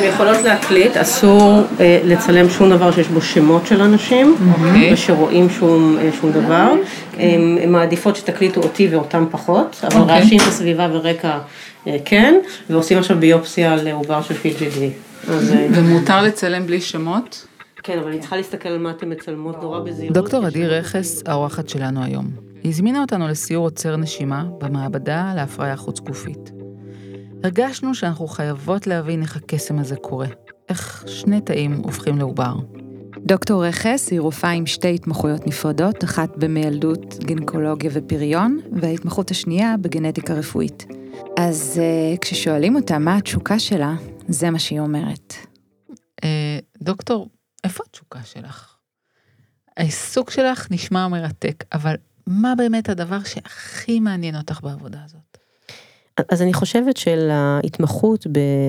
אתן יכולות להקליט, אסור אה, לצלם שום דבר שיש בו שמות של אנשים, אוקיי. ושרואים שום, אה, שום דבר. הן הן מעדיפות שתקליטו אותי ואותם פחות, אבל אוקיי. רעשים בסביבה ורקע אה, כן, ועושים עכשיו ביופסיה לעובר של PGD. אז, אה, ומותר לצלם בלי שמות? כן, אבל אני צריכה להסתכל על מה אתן מצלמות נורא בזהירות. דוקטור עדי רכס, האורחת שלנו היום. היא הזמינה אותנו לסיור עוצר נשימה במעבדה להפריה חוץ גופית. הרגשנו שאנחנו חייבות להבין איך הקסם הזה קורה, איך שני תאים הופכים לעובר. דוקטור רכס היא רופאה עם שתי התמחויות נפרדות, אחת במיילדות, גינקולוגיה ופריון, וההתמחות השנייה בגנטיקה רפואית. אז uh, כששואלים אותה מה התשוקה שלה, זה מה שהיא אומרת. אה, דוקטור, איפה התשוקה שלך? העיסוק שלך נשמע מרתק, אבל מה באמת הדבר שהכי מעניין אותך בעבודה הזאת? אז אני חושבת שלהתמחות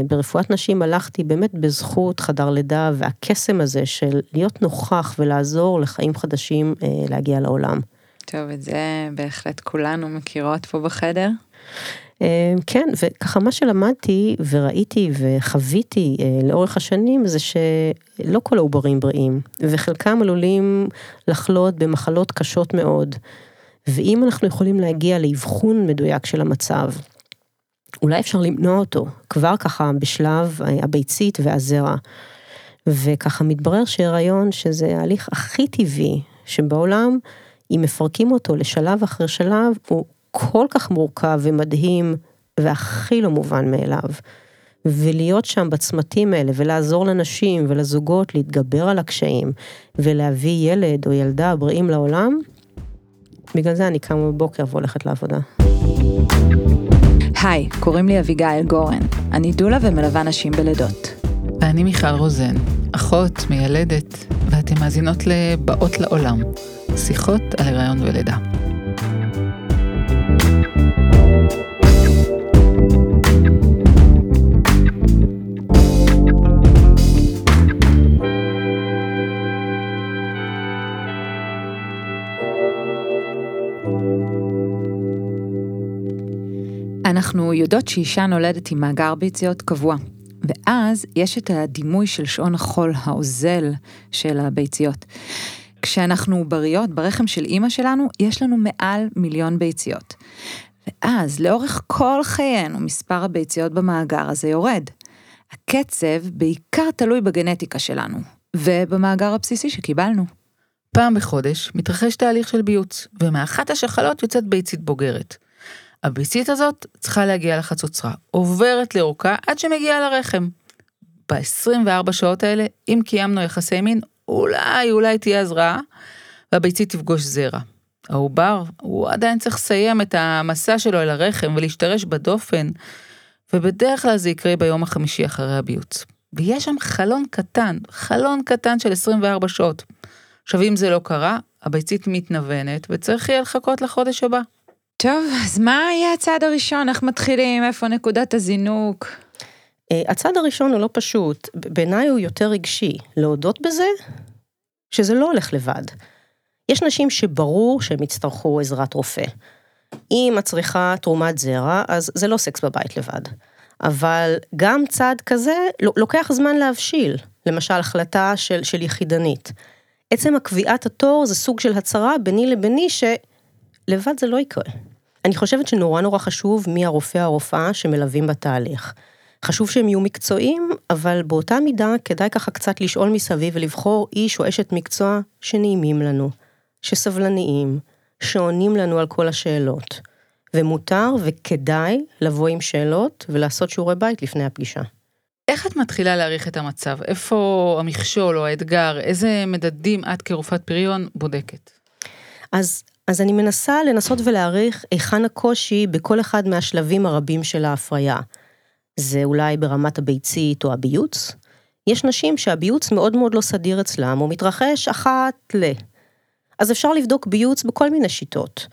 ברפואת נשים הלכתי באמת בזכות חדר לידה והקסם הזה של להיות נוכח ולעזור לחיים חדשים אה, להגיע לעולם. טוב, את זה בהחלט כולנו מכירות פה בחדר. אה, כן, וככה מה שלמדתי וראיתי וחוויתי אה, לאורך השנים זה שלא כל העוברים בריאים, וחלקם עלולים לחלות במחלות קשות מאוד. ואם אנחנו יכולים להגיע לאבחון מדויק של המצב, אולי אפשר למנוע אותו, כבר ככה בשלב אה, הביצית והזרע. וככה מתברר שהיריון שזה ההליך הכי טבעי שבעולם, אם מפרקים אותו לשלב אחר שלב, הוא כל כך מורכב ומדהים והכי לא מובן מאליו. ולהיות שם בצמתים האלה ולעזור לנשים ולזוגות להתגבר על הקשיים ולהביא ילד או ילדה בריאים לעולם, בגלל זה אני קמה בבוקר והולכת לעבודה. היי, קוראים לי אביגיל גורן. אני דולה ומלווה נשים בלידות. ואני מיכל רוזן, אחות, מיילדת, ואתן מאזינות לבאות לעולם, שיחות על הריון ולידה. אנחנו יודעות שאישה נולדת עם מאגר ביציות קבוע, ואז יש את הדימוי של שעון החול האוזל של הביציות. כשאנחנו עובריות ברחם של אימא שלנו, יש לנו מעל מיליון ביציות. ואז לאורך כל חיינו מספר הביציות במאגר הזה יורד. הקצב בעיקר תלוי בגנטיקה שלנו, ובמאגר הבסיסי שקיבלנו. פעם בחודש מתרחש תהליך של ביוץ, ומאחת השחלות יוצאת ביצית בוגרת. הביצית הזאת צריכה להגיע לחצוצרה, עוברת לאורכה עד שמגיעה לרחם. ב-24 שעות האלה, אם קיימנו יחסי מין, אולי, אולי תהיה הזרעה, והביצית תפגוש זרע. העובר, הוא עדיין צריך לסיים את המסע שלו אל הרחם ולהשתרש בדופן, ובדרך כלל זה יקרה ביום החמישי אחרי הביוץ. ויש שם חלון קטן, חלון קטן של 24 שעות. עכשיו, אם זה לא קרה, הביצית מתנוונת, וצריך יהיה לחכות לחודש הבא. טוב, אז מה יהיה הצעד הראשון? איך מתחילים? איפה נקודת הזינוק? אה, הצד הראשון הוא לא פשוט, בעיניי הוא יותר רגשי, להודות בזה שזה לא הולך לבד. יש נשים שברור שהם יצטרכו עזרת רופא. אם את צריכה תרומת זרע, אז זה לא סקס בבית לבד. אבל גם צעד כזה לוקח זמן להבשיל, למשל החלטה של, של יחידנית. עצם הקביעת התור זה סוג של הצהרה ביני לביני שלבד זה לא יקרה. אני חושבת שנורא נורא חשוב מי הרופא או הרופאה שמלווים בתהליך. חשוב שהם יהיו מקצועיים, אבל באותה מידה כדאי ככה קצת לשאול מסביב ולבחור איש או אשת מקצוע שנעימים לנו, שסבלניים, שעונים לנו על כל השאלות. ומותר וכדאי לבוא עם שאלות ולעשות שיעורי בית לפני הפגישה. איך את מתחילה להעריך את המצב? איפה המכשול או האתגר? איזה מדדים את כרופאת פריון בודקת? אז, אז אני מנסה לנסות ולהעריך היכן הקושי בכל אחד מהשלבים הרבים של ההפריה. זה אולי ברמת הביצית או הביוץ. יש נשים שהביוץ מאוד מאוד לא סדיר אצלם, הוא מתרחש אחת ל... אז אפשר לבדוק ביוץ בכל מיני שיטות.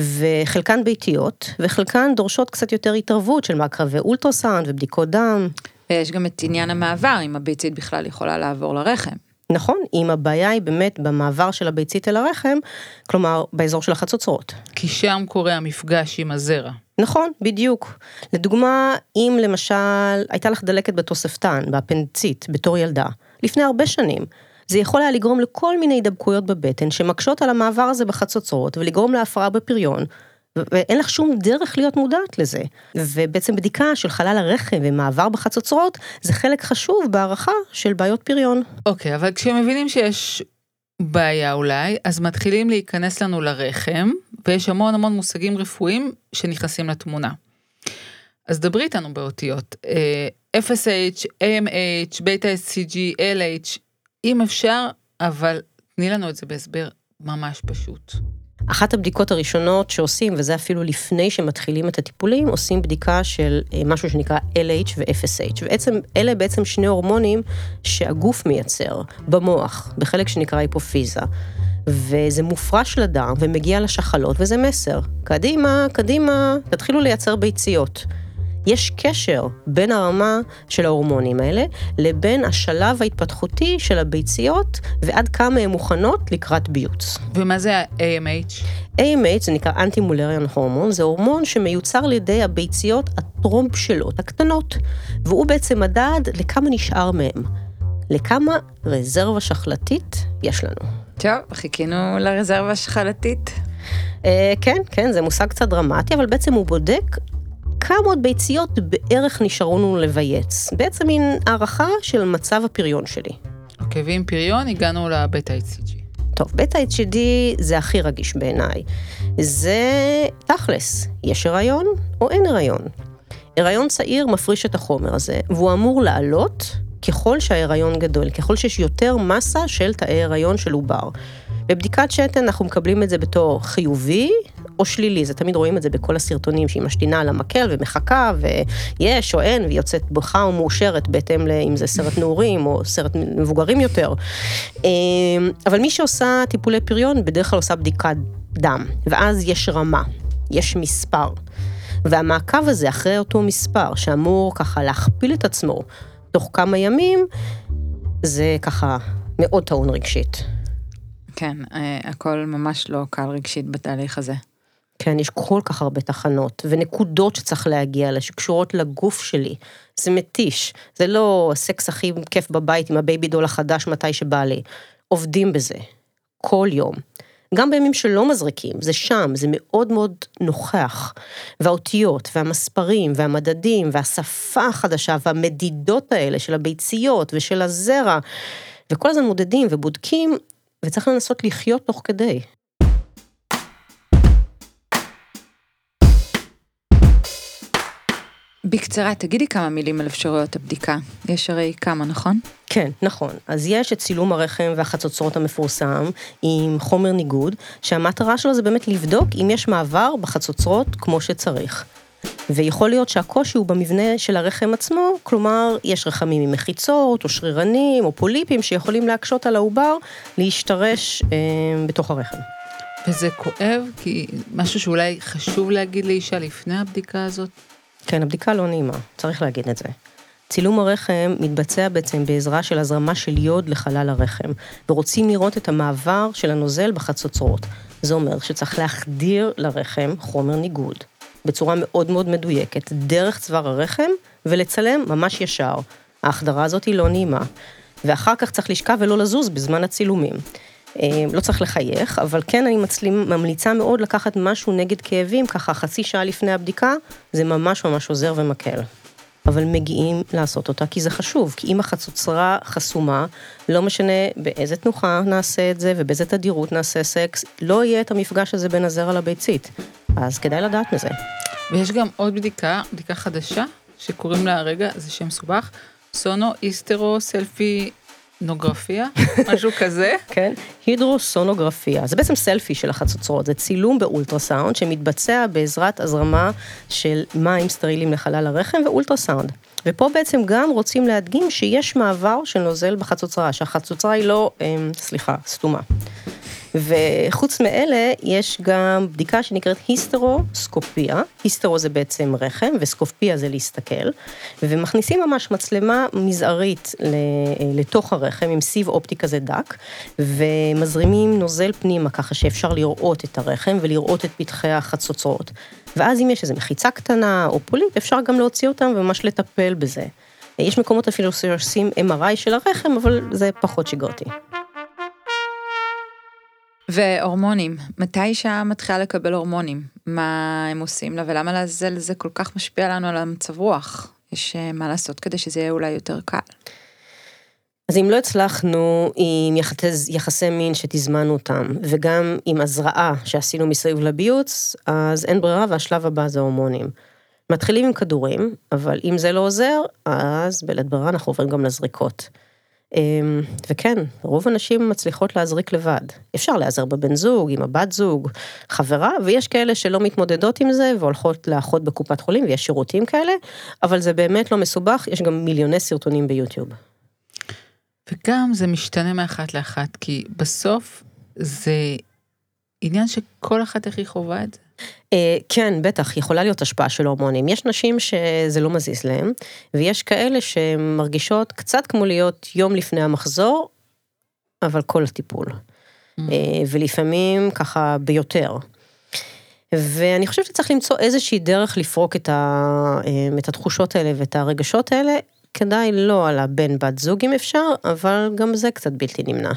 וחלקן ביתיות, וחלקן דורשות קצת יותר התערבות של מעקבי אולטרסאונד ובדיקות דם. ויש גם את עניין המעבר, אם הביצית בכלל יכולה לעבור לרחם. נכון, אם הבעיה היא באמת במעבר של הביצית אל הרחם, כלומר, באזור של החצוצרות. כי שם קורה המפגש עם הזרע. נכון, בדיוק. לדוגמה, אם למשל הייתה לך דלקת בתוספתן, באפנדצית, בתור ילדה, לפני הרבה שנים, זה יכול היה לגרום לכל מיני הידבקויות בבטן שמקשות על המעבר הזה בחצוצרות ולגרום להפרעה בפריון, ואין לך שום דרך להיות מודעת לזה. ובעצם בדיקה של חלל הרחם ומעבר בחצוצרות, זה חלק חשוב בהערכה של בעיות פריון. אוקיי, אבל כשמבינים שיש בעיה אולי, אז מתחילים להיכנס לנו לרחם, ויש המון המון מושגים רפואיים שנכנסים לתמונה. אז דברי איתנו באותיות, אה, FSH, AMH, בטא SCG, LH, אם אפשר, אבל תני לנו את זה בהסבר ממש פשוט. אחת הבדיקות הראשונות שעושים, וזה אפילו לפני שמתחילים את הטיפולים, עושים בדיקה של אה, משהו שנקרא LH ו-FSH. ובעצם, אלה בעצם שני הורמונים שהגוף מייצר במוח, בחלק שנקרא היפופיזה. וזה מופרש לדם ומגיע לשחלות, וזה מסר. קדימה, קדימה, תתחילו לייצר ביציות. יש קשר בין הרמה של ההורמונים האלה לבין השלב ההתפתחותי של הביציות ועד כמה הן מוכנות לקראת ביוץ. ומה זה ה-AMH? AMH זה נקרא אנטי מולריאן הורמון, זה הורמון שמיוצר על ידי הביציות הטרום בשלות הקטנות, והוא בעצם מדד לכמה נשאר מהם, לכמה רזרבה שחלתית יש לנו. טוב, חיכינו לרזרבה השחלתית. Uh, כן, כן, זה מושג קצת דרמטי, אבל בעצם הוא בודק כמה עוד ביציות בערך נשארו לנו לבייץ. בעצם מין הערכה של מצב הפריון שלי. אוקיי, ועם פריון הגענו לבטא HCG. טוב, בטא HCD זה הכי רגיש בעיניי. זה תכלס, יש הריון או אין הריון. הריון צעיר מפריש את החומר הזה, והוא אמור לעלות ככל שההיריון גדול, ככל שיש יותר מסה של תאי הריון של עובר. בבדיקת שתן אנחנו מקבלים את זה בתור חיובי או שלילי, זה תמיד רואים את זה בכל הסרטונים שהיא משתינה על המקל ומחכה, ויש או אין, והיא יוצאת בוכה או מאושרת בהתאם לאם זה סרט נעורים או סרט מבוגרים יותר. אמ, אבל מי שעושה טיפולי פריון בדרך כלל עושה בדיקת דם, ואז יש רמה, יש מספר. והמעקב הזה אחרי אותו מספר, שאמור ככה להכפיל את עצמו תוך כמה ימים, זה ככה מאוד טעון רגשית. כן, אה, הכל ממש לא קל רגשית בתהליך הזה. כן, יש כל כך הרבה תחנות ונקודות שצריך להגיע לה, שקשורות לגוף שלי. זה מתיש, זה לא הסקס הכי כיף בבית עם ה baby doll החדש מתי שבא לי. עובדים בזה, כל יום. גם בימים שלא מזריקים, זה שם, זה מאוד מאוד נוכח. והאותיות, והמספרים, והמדדים, והשפה החדשה, והמדידות האלה של הביציות ושל הזרע, וכל הזמן מודדים ובודקים, וצריך לנסות לחיות תוך כדי. בקצרה, תגידי כמה מילים על אפשרויות הבדיקה. יש הרי כמה, נכון? כן, נכון. אז יש את צילום הרחם והחצוצרות המפורסם עם חומר ניגוד, שהמטרה שלו זה באמת לבדוק אם יש מעבר בחצוצרות כמו שצריך. ויכול להיות שהקושי הוא במבנה של הרחם עצמו, כלומר, יש רחמים עם מחיצות, או שרירנים, או פוליפים, שיכולים להקשות על העובר להשתרש אה, בתוך הרחם. וזה כואב, כי משהו שאולי חשוב להגיד לאישה לפני הבדיקה הזאת, כן, הבדיקה לא נעימה, צריך להגיד את זה. צילום הרחם מתבצע בעצם בעזרה של הזרמה של יוד לחלל הרחם, ורוצים לראות את המעבר של הנוזל בחצוצרות. זה אומר שצריך להחדיר לרחם חומר ניגוד, בצורה מאוד מאוד מדויקת, דרך צוואר הרחם, ולצלם ממש ישר. ההחדרה הזאת היא לא נעימה. ואחר כך צריך לשכב ולא לזוז בזמן הצילומים. אה, לא צריך לחייך, אבל כן אני מצלים, ממליצה מאוד לקחת משהו נגד כאבים, ככה חצי שעה לפני הבדיקה, זה ממש ממש עוזר ומקל. אבל מגיעים לעשות אותה כי זה חשוב, כי אם החצוצרה חסומה, לא משנה באיזה תנוחה נעשה את זה ובאיזה תדירות נעשה סקס, לא יהיה את המפגש הזה בין הזרע לביצית. אז כדאי לדעת מזה. ויש גם עוד בדיקה, בדיקה חדשה, שקוראים לה, רגע, זה שם מסובך, סונו איסטרו סלפי נוגרפיה, משהו כזה. כן, הידרוסונוגרפיה, זה בעצם סלפי של החצוצרות, זה צילום באולטרסאונד שמתבצע בעזרת הזרמה של מים סטרילים לחלל הרחם ואולטרסאונד. ופה בעצם גם רוצים להדגים שיש מעבר של נוזל בחצוצרה, שהחצוצרה היא לא, אה, סליחה, סתומה. וחוץ מאלה, יש גם בדיקה שנקראת היסטרוסקופיה. היסטרו זה בעצם רחם, וסקופיה זה להסתכל. ומכניסים ממש מצלמה מזערית לתוך הרחם, עם סיב אופטי כזה דק, ומזרימים נוזל פנימה, ככה שאפשר לראות את הרחם ולראות את פתחי החצוצרות. ואז אם יש איזו מחיצה קטנה או פוליפ, אפשר גם להוציא אותם וממש לטפל בזה. יש מקומות אפילו שעושים MRI של הרחם, אבל זה פחות שגרתי. והורמונים, מתי אישה מתחילה לקבל הורמונים? מה הם עושים לה ולמה לעזל זה כל כך משפיע לנו על המצב רוח? יש אה, מה לעשות כדי שזה יהיה אולי יותר קל. אז אם לא הצלחנו עם יחסי, יחסי מין שתזמנו אותם, וגם עם הזרעה שעשינו מסביב לביוץ, אז אין ברירה והשלב הבא זה הורמונים. מתחילים עם כדורים, אבל אם זה לא עוזר, אז בלית ברירה אנחנו עוברים גם לזריקות. אמ, וכן, רוב הנשים מצליחות להזריק לבד. אפשר להיעזר בבן זוג, עם הבת זוג, חברה, ויש כאלה שלא מתמודדות עם זה והולכות לאחות בקופת חולים, ויש שירותים כאלה, אבל זה באמת לא מסובך, יש גם מיליוני סרטונים ביוטיוב. וגם זה משתנה מאחת לאחת, כי בסוף זה עניין שכל אחת איך היא חווה את זה. אה, כן, בטח, יכולה להיות השפעה של הורמונים. יש נשים שזה לא מזיז להן, ויש כאלה שמרגישות קצת כמו להיות יום לפני המחזור, אבל כל הטיפול. Mm. אה, ולפעמים ככה ביותר. ואני חושבת שצריך למצוא איזושהי דרך לפרוק את, ה, אה, את התחושות האלה ואת הרגשות האלה, כדאי לא על הבן בת זוג אם אפשר, אבל גם זה קצת בלתי נמנע.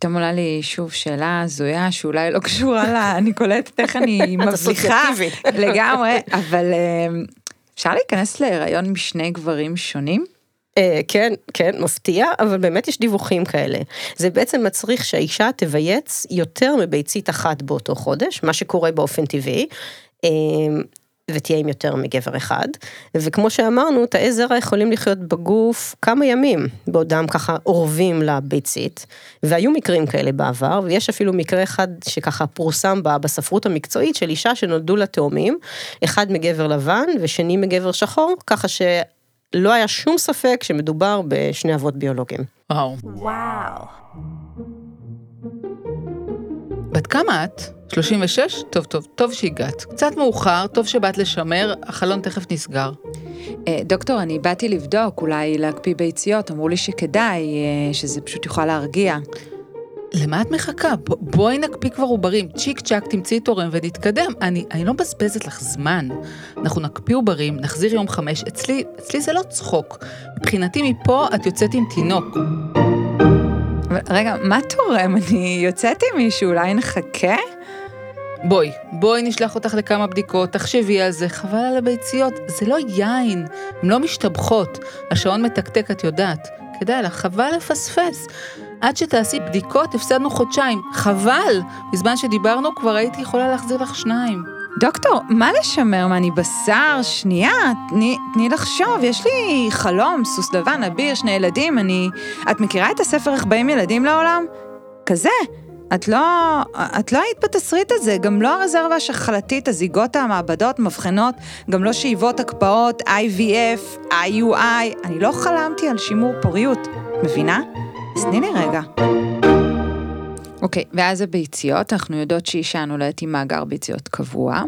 פתאום עולה לי שוב שאלה הזויה שאולי לא קשורה לה, אני קולטת איך אני מבליחה לגמרי, אבל אמ, אפשר להיכנס להיריון משני גברים שונים? אה, כן, כן, מפתיע, אבל באמת יש דיווחים כאלה. זה בעצם מצריך שהאישה תבייץ יותר מביצית אחת באותו חודש, מה שקורה באופן טבעי. ותהיה עם יותר מגבר אחד. וכמו שאמרנו, תאי זרע יכולים לחיות בגוף כמה ימים, בעודם ככה אורבים לביצית, והיו מקרים כאלה בעבר, ויש אפילו מקרה אחד שככה פורסם בספרות המקצועית של אישה שנולדו לה תאומים, אחד מגבר לבן ושני מגבר שחור, ככה שלא היה שום ספק שמדובר בשני אבות ביולוגיים. וואו. וואו. בת כמה את? 36? טוב, טוב, טוב שהגעת. קצת מאוחר, טוב שבאת לשמר, החלון תכף נסגר. אה, דוקטור, אני באתי לבדוק, אולי להקפיא ביציות, אמרו לי שכדאי, אה, שזה פשוט יוכל להרגיע. למה את מחכה? ב- בואי נקפיא כבר עוברים, צ'יק צ'אק, תמצאי תורם ונתקדם. אני, אני לא מבזבזת לך זמן. אנחנו נקפיא עוברים, נחזיר יום חמש. אצלי, אצלי זה לא צחוק. מבחינתי מפה את יוצאת עם תינוק. רגע, מה תורם? אני יוצאת עם מישהו, אולי נחכה? בואי, בואי נשלח אותך לכמה בדיקות, תחשבי על זה, חבל על הביציות, זה לא יין, הן לא משתבחות, השעון מתקתק, את יודעת. כדאי לך, חבל לפספס. עד שתעשי בדיקות הפסדנו חודשיים, חבל! בזמן שדיברנו כבר הייתי יכולה להחזיר לך שניים. דוקטור, מה לשמר? מה, אני בשר? שנייה, תני, תני לחשוב, יש לי חלום, סוס לבן, אביר, שני ילדים, אני... את מכירה את הספר איך באים ילדים לעולם? כזה. את לא, את לא היית בתסריט הזה, גם לא הרזרבה השחלתית, הזיגות המעבדות, מבחנות, גם לא שאיבות הקפאות, IVF, IUI, אני לא חלמתי על שימור פוריות, מבינה? אז תני לי רגע. אוקיי, okay, ואז הביציות, אנחנו יודעות שאישה נולדת עם מאגר ביציות קבוע,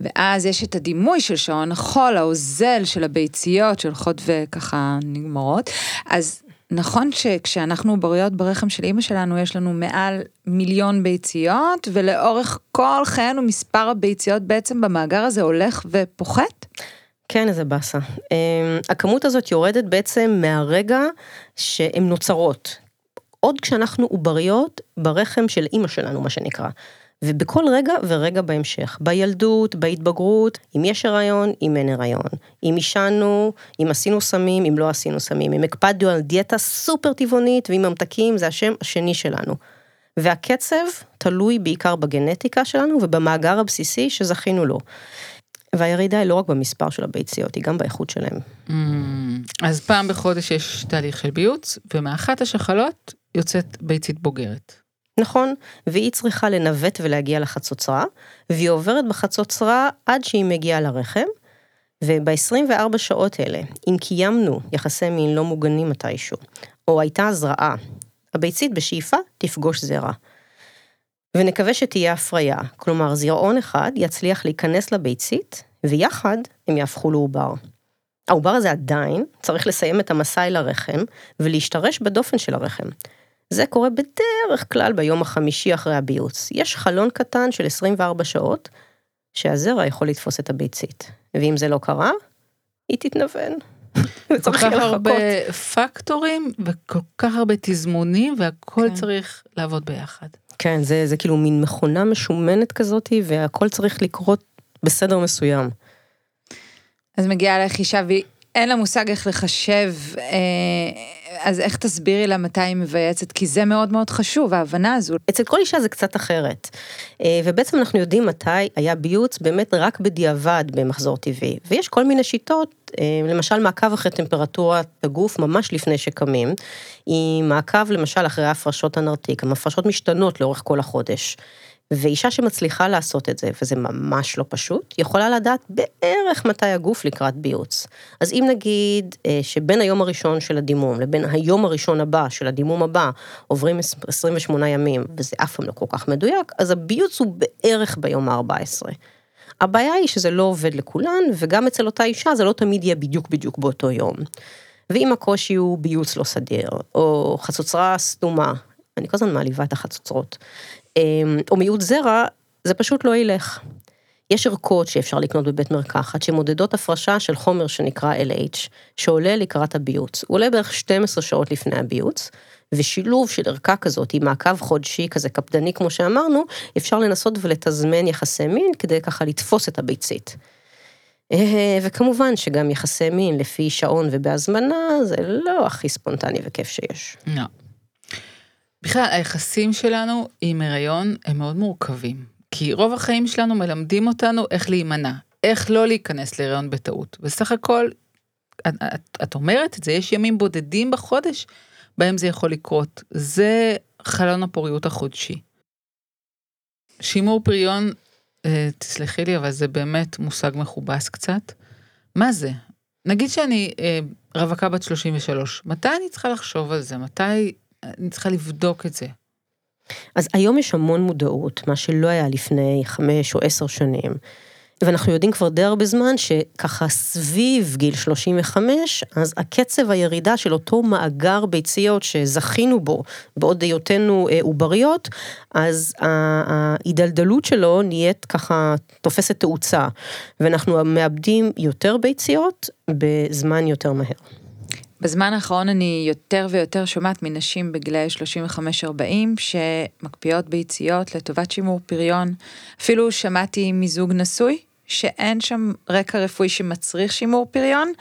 ואז יש את הדימוי של שעון החול, האוזל של הביציות שהולכות וככה נגמרות, אז נכון שכשאנחנו עובריות ברחם של אימא שלנו, יש לנו מעל מיליון ביציות, ולאורך כל חיינו מספר הביציות בעצם במאגר הזה הולך ופוחת? כן, איזה באסה. אמ, הכמות הזאת יורדת בעצם מהרגע שהן נוצרות. עוד כשאנחנו עובריות ברחם של אימא שלנו, מה שנקרא. ובכל רגע ורגע בהמשך, בילדות, בהתבגרות, אם יש הריון, אם אין הריון, אם עישנו, אם עשינו סמים, אם לא עשינו סמים, אם הקפדנו על דיאטה סופר טבעונית ועם ממתקים, זה השם השני שלנו. והקצב תלוי בעיקר בגנטיקה שלנו ובמאגר הבסיסי שזכינו לו. והירידה היא לא רק במספר של הביציות, היא גם באיכות שלהם. Mm, אז פעם בחודש יש תהליך של ביוץ, ומאחת השחלות יוצאת ביצית בוגרת. נכון, והיא צריכה לנווט ולהגיע לחצוצרה, והיא עוברת בחצוצרה עד שהיא מגיעה לרחם, וב-24 שעות האלה, אם קיימנו יחסי מין לא מוגנים מתישהו, או הייתה הזרעה, הביצית בשאיפה תפגוש זרע. ונקווה שתהיה הפריה, כלומר זרעון אחד יצליח להיכנס לביצית, ויחד הם יהפכו לעובר. העובר הזה עדיין צריך לסיים את המסע אל הרחם ולהשתרש בדופן של הרחם. זה קורה בדרך כלל ביום החמישי אחרי הביוץ. יש חלון קטן של 24 שעות שהזרע יכול לתפוס את הביצית. ואם זה לא קרה, היא תתנוון. כל כך הרבה פקטורים וכל כך הרבה תזמונים והכל כן. צריך לעבוד ביחד. כן, זה, זה כאילו מין מכונה משומנת כזאת והכל צריך לקרות בסדר מסוים. אז מגיעה אליך אישה ואין לה מושג איך לחשב, אה, אז איך תסבירי לה מתי היא מבייצת? כי זה מאוד מאוד חשוב, ההבנה הזו. אצל כל אישה זה קצת אחרת. אה, ובעצם אנחנו יודעים מתי היה ביוץ באמת רק בדיעבד במחזור טבעי. ויש כל מיני שיטות, אה, למשל מעקב אחרי טמפרטורת הגוף ממש לפני שקמים, עם מעקב למשל אחרי הפרשות הנרתיק, המפרשות משתנות לאורך כל החודש. ואישה שמצליחה לעשות את זה, וזה ממש לא פשוט, יכולה לדעת בערך מתי הגוף לקראת ביוץ. אז אם נגיד אה, שבין היום הראשון של הדימום לבין היום הראשון הבא של הדימום הבא עוברים 28 ימים, וזה אף פעם לא כל כך מדויק, אז הביוץ הוא בערך ביום ה-14. הבעיה היא שזה לא עובד לכולן, וגם אצל אותה אישה זה לא תמיד יהיה בדיוק בדיוק באותו יום. ואם הקושי הוא ביוץ לא סדיר, או חצוצרה סתומה, אני כל הזמן מעליבה את החצוצרות, או מיעוט זרע, זה פשוט לא ילך. יש ערכות שאפשר לקנות בבית מרקחת שמודדות הפרשה של חומר שנקרא LH, שעולה לקראת הביוץ. הוא עולה בערך 12 שעות לפני הביוץ, ושילוב של ערכה כזאת עם מעקב חודשי כזה קפדני כמו שאמרנו, אפשר לנסות ולתזמן יחסי מין כדי ככה לתפוס את הביצית. אה, וכמובן שגם יחסי מין לפי שעון ובהזמנה זה לא הכי ספונטני וכיף שיש. לא. בכלל, היחסים שלנו עם הריון הם מאוד מורכבים. כי רוב החיים שלנו מלמדים אותנו איך להימנע, איך לא להיכנס להריון בטעות. בסך הכל, את, את, את אומרת את זה, יש ימים בודדים בחודש בהם זה יכול לקרות. זה חלון הפוריות החודשי. שימור פריון, אה, תסלחי לי, אבל זה באמת מושג מכובס קצת. מה זה? נגיד שאני אה, רווקה בת 33, מתי אני צריכה לחשוב על זה? מתי אני צריכה לבדוק את זה. אז היום יש המון מודעות, מה שלא היה לפני חמש או עשר שנים. ואנחנו יודעים כבר די הרבה זמן שככה סביב גיל 35, אז הקצב הירידה של אותו מאגר ביציות שזכינו בו בעוד היותנו אה, עובריות, אז ההידלדלות שלו נהיית ככה תופסת תאוצה, ואנחנו מאבדים יותר ביציות בזמן יותר מהר. בזמן האחרון אני יותר ויותר שומעת מנשים בגילאי 35-40 שמקפיאות ביציות לטובת שימור פריון. אפילו שמעתי מזוג נשוי שאין שם רקע רפואי שמצריך שימור פריון.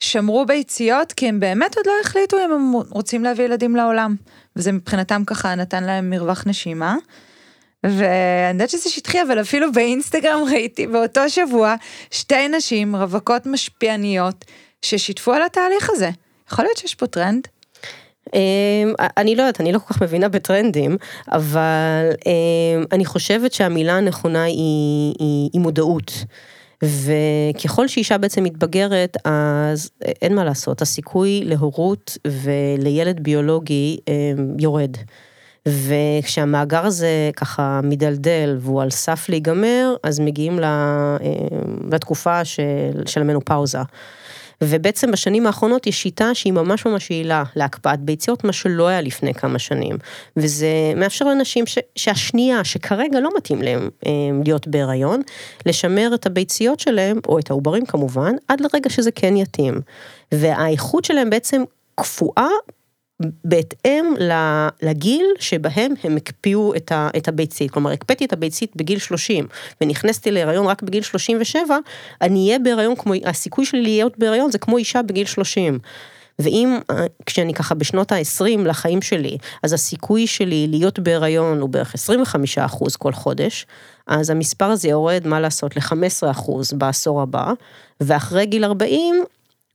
שמרו ביציות כי הם באמת עוד לא החליטו אם הם רוצים להביא ילדים לעולם. וזה מבחינתם ככה נתן להם מרווח נשימה. ואני יודעת שזה שטחי, אבל אפילו באינסטגרם ראיתי באותו שבוע שתי נשים רווקות משפיעניות ששיתפו על התהליך הזה. יכול להיות שיש פה טרנד? אמ, אני לא יודעת, אני לא כל כך מבינה בטרנדים, אבל אמ, אני חושבת שהמילה הנכונה היא, היא, היא מודעות. וככל שאישה בעצם מתבגרת, אז אין מה לעשות, הסיכוי להורות ולילד ביולוגי אמ, יורד. וכשהמאגר הזה ככה מדלדל והוא על סף להיגמר, אז מגיעים לתקופה של, של המנופאוזה. ובעצם בשנים האחרונות יש שיטה שהיא ממש ממש יעילה להקפאת ביציות, מה שלא היה לפני כמה שנים. וזה מאפשר לאנשים ש, שהשנייה, שכרגע לא מתאים להם אה, להיות בהיריון, לשמר את הביציות שלהם, או את העוברים כמובן, עד לרגע שזה כן יתאים. והאיכות שלהם בעצם קפואה בהתאם לגיל שבהם הם הקפיאו את הביצית. כלומר, הקפאתי את הביצית בגיל 30 ונכנסתי להיריון רק בגיל 37, אני אהיה בהיריון כמו, הסיכוי שלי להיות בהיריון זה כמו אישה בגיל 30. ואם, כשאני ככה בשנות ה-20 לחיים שלי, אז הסיכוי שלי להיות בהיריון הוא בערך 25 אחוז כל חודש, אז המספר הזה יורד, מה לעשות, ל-15 אחוז בעשור הבא, ואחרי גיל 40,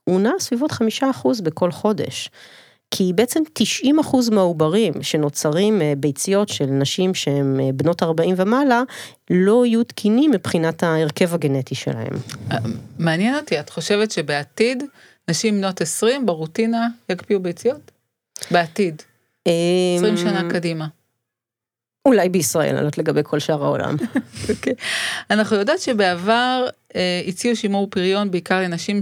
הוא נע סביבות 5 אחוז בכל חודש. כי בעצם 90 אחוז מהעוברים שנוצרים אה, ביציות של נשים שהן אה, בנות 40 ומעלה, לא יהיו תקינים מבחינת ההרכב הגנטי שלהם. אה, מעניין אותי, את חושבת שבעתיד נשים בנות 20 ברוטינה יקפיאו ביציות? בעתיד. 20 אמ, שנה קדימה. אולי בישראל, אני לא יודעת לגבי כל שאר העולם. אוקיי. אנחנו יודעות שבעבר אה, הציעו שימור פריון בעיקר לנשים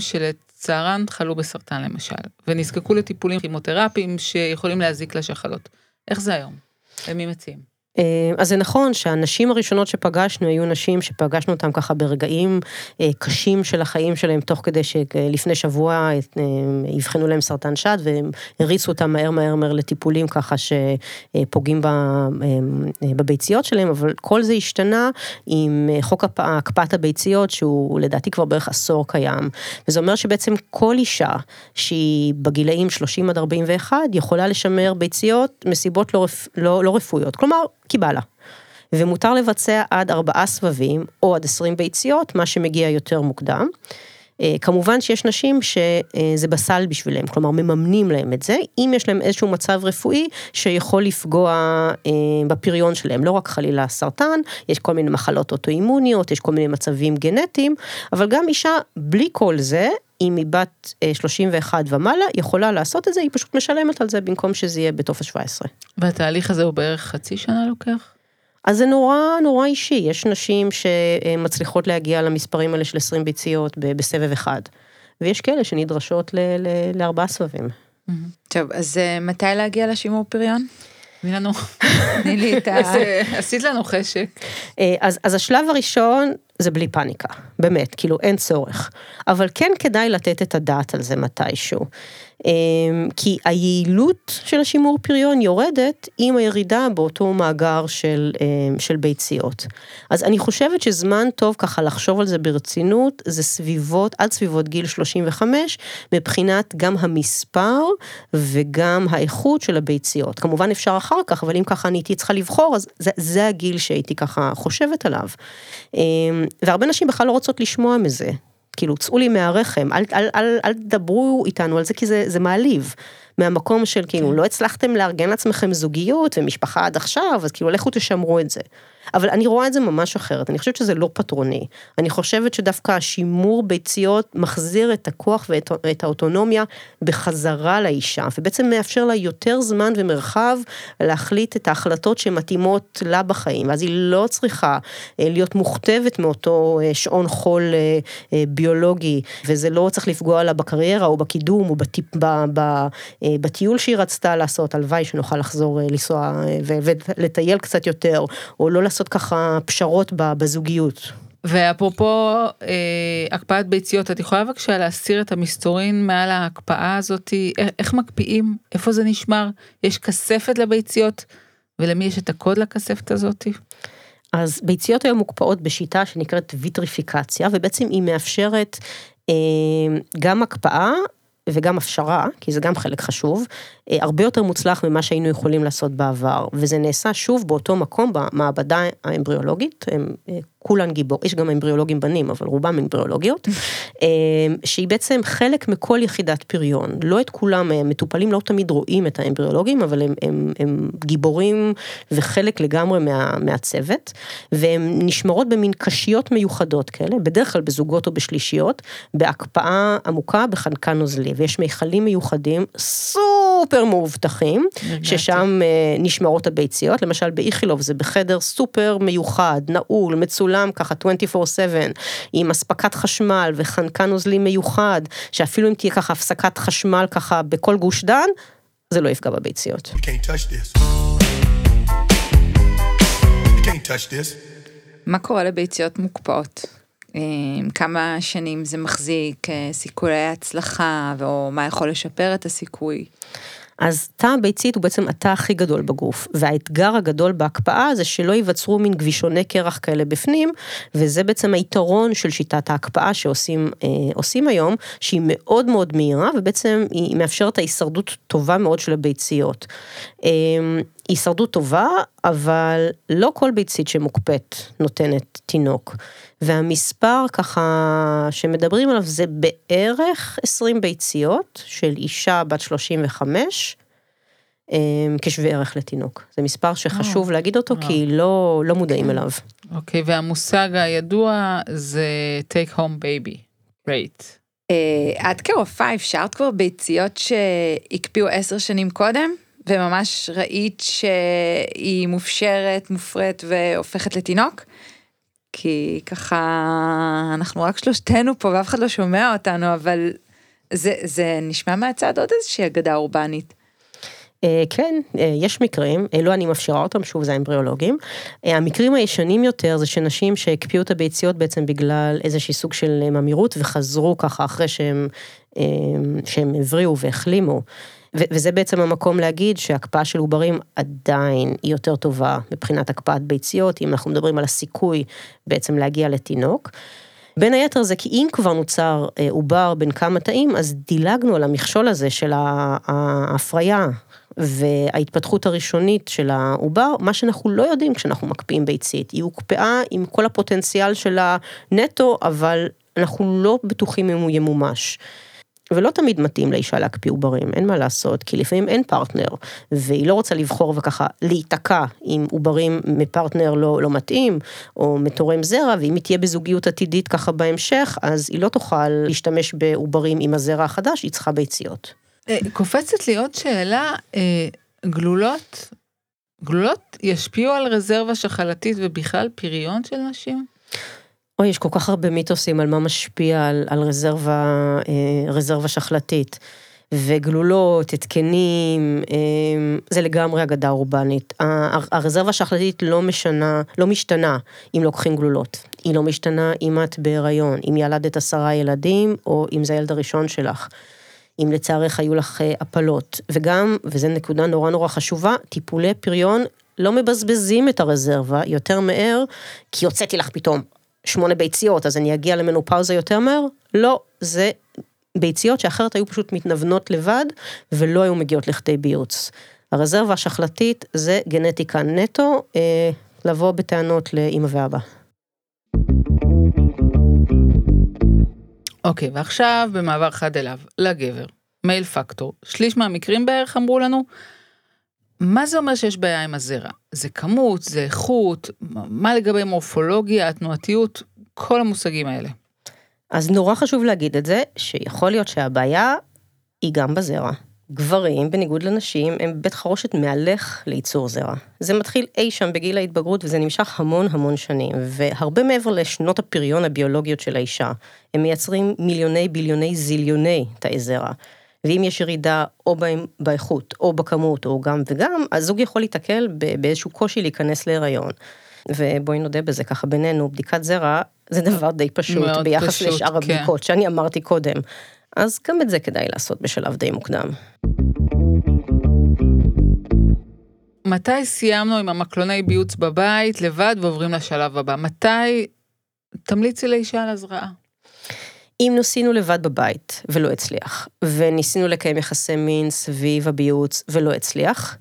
שלצערן חלו בסרטן למשל, ונזקקו לטיפולים כימותרפיים שיכולים להזיק לשחלות. איך זה היום? למי מציעים? אה, אז זה נכון שהנשים הראשונות שפגשנו היו נשים שפגשנו אותן ככה ברגעים אה, קשים של החיים שלהם, תוך כדי שלפני שבוע אה, אבחנו להם סרטן שד, והם הריצו אותם מהר מהר מהר לטיפולים ככה שפוגעים בביציות שלהם, אבל כל זה השתנה עם חוק הקפאת הביציות, שהוא לדעתי כבר בערך עשור קיים, וזה אומר שבעצם כל אישה שהיא בגילאים 30 עד 41 יכולה לשמר ביציות מסיבות לא, לא, לא רפואיות, כלומר, כי בא לה. ומותר לבצע עד ארבעה סבבים או עד עשרים ביציות, מה שמגיע יותר מוקדם. אה, כמובן שיש נשים שזה בסל בשבילם, כלומר מממנים להם את זה, אם יש להם איזשהו מצב רפואי שיכול לפגוע אה, בפריון שלהם, לא רק חלילה סרטן, יש כל מיני מחלות אוטואימוניות, יש כל מיני מצבים גנטיים, אבל גם אישה בלי כל זה, אם היא בת 31 אה, ומעלה, יכולה לעשות את זה, היא פשוט משלמת על זה במקום שזה יהיה בטופס 17. והתהליך הזה הוא בערך חצי שנה לוקח? אז זה נורא נורא אישי, יש נשים שמצליחות להגיע למספרים האלה של 20 ביציות בסבב אחד, ויש כאלה שנדרשות לארבעה סבבים. טוב, אז אה, מתי להגיע לשימור פריון? תני לנו. תני לי את ה... עשית לנו חשק. אה, אז השלב הראשון זה בלי פאניקה, באמת, כאילו אין צורך. אבל כן כדאי לתת את הדעת על זה מתישהו. אמ, כי היעילות של השימור פריון יורדת עם הירידה באותו מאגר של, אמ, של ביציות. אז אני חושבת שזמן טוב ככה לחשוב על זה ברצינות, זה סביבות, עד סביבות גיל 35, מבחינת גם המספר וגם האיכות של הביציות. כמובן אפשר אחר כך, אבל אם ככה אני הייתי צריכה לבחור, אז זה, זה הגיל שהייתי ככה חושבת עליו. אמ, והרבה נשים בכלל לא רוצות לשמוע מזה. כאילו, צאו לי מהרחם, אל, אל, אל, אל תדברו איתנו על זה, כי זה, זה מעליב. מהמקום של כאילו, כן. לא הצלחתם לארגן לעצמכם זוגיות ומשפחה עד עכשיו, אז כאילו, לכו תשמרו את זה. אבל אני רואה את זה ממש אחרת, אני חושבת שזה לא פטרוני. אני חושבת שדווקא השימור ביציות מחזיר את הכוח ואת האוטונומיה בחזרה לאישה, ובעצם מאפשר לה יותר זמן ומרחב להחליט את ההחלטות שמתאימות לה בחיים, ואז היא לא צריכה אה, להיות מוכתבת מאותו אה, שעון חול אה, ביולוגי, וזה לא צריך לפגוע לה בקריירה או בקידום או בטיפ, ב, ב, בטיול שהיא רצתה לעשות, הלוואי שנוכל לחזור לנסוע ולטייל קצת יותר, או לא לעשות... לעשות ככה פשרות בזוגיות. ואפרופו אה, הקפאת ביציות, את יכולה בבקשה להסיר את המסתורין מעל ההקפאה הזאתי? איך, איך מקפיאים? איפה זה נשמר? יש כספת לביציות? ולמי יש את הקוד לכספת הזאתי? אז ביציות היום מוקפאות בשיטה שנקראת ויטריפיקציה, ובעצם היא מאפשרת אה, גם הקפאה וגם הפשרה, כי זה גם חלק חשוב, הרבה יותר מוצלח ממה שהיינו יכולים לעשות בעבר, וזה נעשה שוב באותו מקום במעבדה האמבריאולוגית, הם אה, כולן גיבור, יש גם אמבריאולוגים בנים, אבל רובם אמבריאולוגיות, אה, שהיא בעצם חלק מכל יחידת פריון, לא את כולם, מטופלים לא תמיד רואים את האמבריאולוגים, אבל הם, הם, הם גיבורים וחלק לגמרי מה, מהצוות, והן נשמרות במין קשיות מיוחדות כאלה, בדרך כלל בזוגות או בשלישיות, בהקפאה עמוקה בחנקן נוזלי, ויש מיכלים מיוחדים, סופר סופר מאובטחים, ששם אה, נשמרות הביציות, למשל באיכילוב זה בחדר סופר מיוחד, נעול, מצולם ככה 24/7, עם אספקת חשמל וחנקן נוזלי מיוחד, שאפילו אם תהיה ככה הפסקת חשמל ככה בכל גוש דן, זה לא יפגע בביציות. מה קורה לביציות מוקפאות? אה, כמה שנים זה מחזיק, אה, סיכויי הצלחה, או מה יכול לשפר את הסיכוי? אז תא הביצית הוא בעצם התא הכי גדול בגוף, והאתגר הגדול בהקפאה זה שלא ייווצרו מין גבישוני קרח כאלה בפנים, וזה בעצם היתרון של שיטת ההקפאה שעושים אה, היום, שהיא מאוד מאוד מהירה, ובעצם היא מאפשרת ההישרדות טובה מאוד של הביציות. אה, הישרדות טובה, אבל לא כל ביצית שמוקפאת נותנת תינוק. והמספר ככה שמדברים עליו זה בערך 20 ביציות של אישה בת 35, אמ, כשווה ערך לתינוק. זה מספר שחשוב oh. להגיד אותו oh. כי לא, לא מודעים okay. אליו. אוקיי, okay, והמושג הידוע זה take home baby rate. Uh, את כרופאה אפשרת כבר ביציות שהקפיאו עשר שנים קודם? וממש ראית שהיא מופשרת, מופרית והופכת לתינוק? כי ככה, אנחנו רק שלושתנו פה ואף אחד לא שומע אותנו, אבל זה, זה נשמע מהצד עוד איזושהי אגדה אורבנית. אה, כן, אה, יש מקרים, אלו אני מפשירה אותם, שוב זה האמבריאולוגים. אה, המקרים הישנים יותר זה שנשים שהקפיאו את הביציות בעצם בגלל איזשהי סוג של ממירות וחזרו ככה אחרי שהם, שהם הבריאו והחלימו. וזה בעצם המקום להגיד שהקפאה של עוברים עדיין היא יותר טובה מבחינת הקפאת ביציות, אם אנחנו מדברים על הסיכוי בעצם להגיע לתינוק. בין היתר זה כי אם כבר נוצר עובר בין כמה תאים, אז דילגנו על המכשול הזה של ההפריה וההתפתחות הראשונית של העובר, מה שאנחנו לא יודעים כשאנחנו מקפיאים ביצית, היא הוקפאה עם כל הפוטנציאל של הנטו, אבל אנחנו לא בטוחים אם הוא ימומש. ולא תמיד מתאים לאישה להקפיא עוברים, אין מה לעשות, כי לפעמים אין פרטנר, והיא לא רוצה לבחור וככה להיתקע עם עוברים מפרטנר לא, לא מתאים, או מתורם זרע, ואם היא תהיה בזוגיות עתידית ככה בהמשך, אז היא לא תוכל להשתמש בעוברים עם הזרע החדש, היא צריכה ביציות. אה, קופצת לי עוד שאלה, אה, גלולות, גלולות ישפיעו על רזרבה שחלתית ובכלל פריון של נשים? אוי, יש כל כך הרבה מיתוסים על מה משפיע על, על רזרבה, אה, רזרבה שחלתית. וגלולות, התקנים, זה לגמרי אגדה אורבנית. הרזרבה השחלתית לא משנה, לא משתנה אם לוקחים גלולות. היא לא משתנה אם את בהיריון, אם ילדת עשרה ילדים, או אם זה הילד הראשון שלך. אם לצערך היו לך אה, הפלות. וגם, וזו נקודה נורא נורא חשובה, טיפולי פריון לא מבזבזים את הרזרבה יותר מהר, כי הוצאתי לך פתאום שמונה ביציות, אז אני אגיע למנופאוזה יותר מהר? לא, זה ביציות שאחרת היו פשוט מתנוונות לבד, ולא היו מגיעות לכדי ביוץ. הרזרבה השחלתית זה גנטיקה נטו, אה, לבוא בטענות לאמא ואבא. אוקיי, ועכשיו במעבר חד אליו, לגבר, מייל פקטור, שליש מהמקרים בערך אמרו לנו, מה זה אומר שיש בעיה עם הזרע? זה כמות, זה איכות, מה לגבי מורפולוגיה, התנועתיות, כל המושגים האלה. אז נורא חשוב להגיד את זה, שיכול להיות שהבעיה היא גם בזרע. גברים, בניגוד לנשים, הם בית חרושת מהלך לייצור זרע. זה מתחיל אי שם בגיל ההתבגרות וזה נמשך המון המון שנים, והרבה מעבר לשנות הפריון הביולוגיות של האישה, הם מייצרים מיליוני ביליוני זיליוני תאי זרע. ואם יש ירידה או באיכות או בכמות או גם וגם, אז זוג יכול להתקל באיזשהו קושי להיכנס להיריון. ובואי נודה בזה ככה בינינו, בדיקת זרע זה דבר די פשוט ביחס פשוט, לשאר כן. הבדיקות שאני אמרתי קודם. אז גם את זה כדאי לעשות בשלב די מוקדם. מתי סיימנו עם המקלוני ביוץ בבית לבד ועוברים לשלב הבא? מתי תמליצי לאישה על הזרעה? אם ניסינו לבד בבית ולא הצליח, וניסינו לקיים יחסי מין סביב הביוץ ולא הצליח,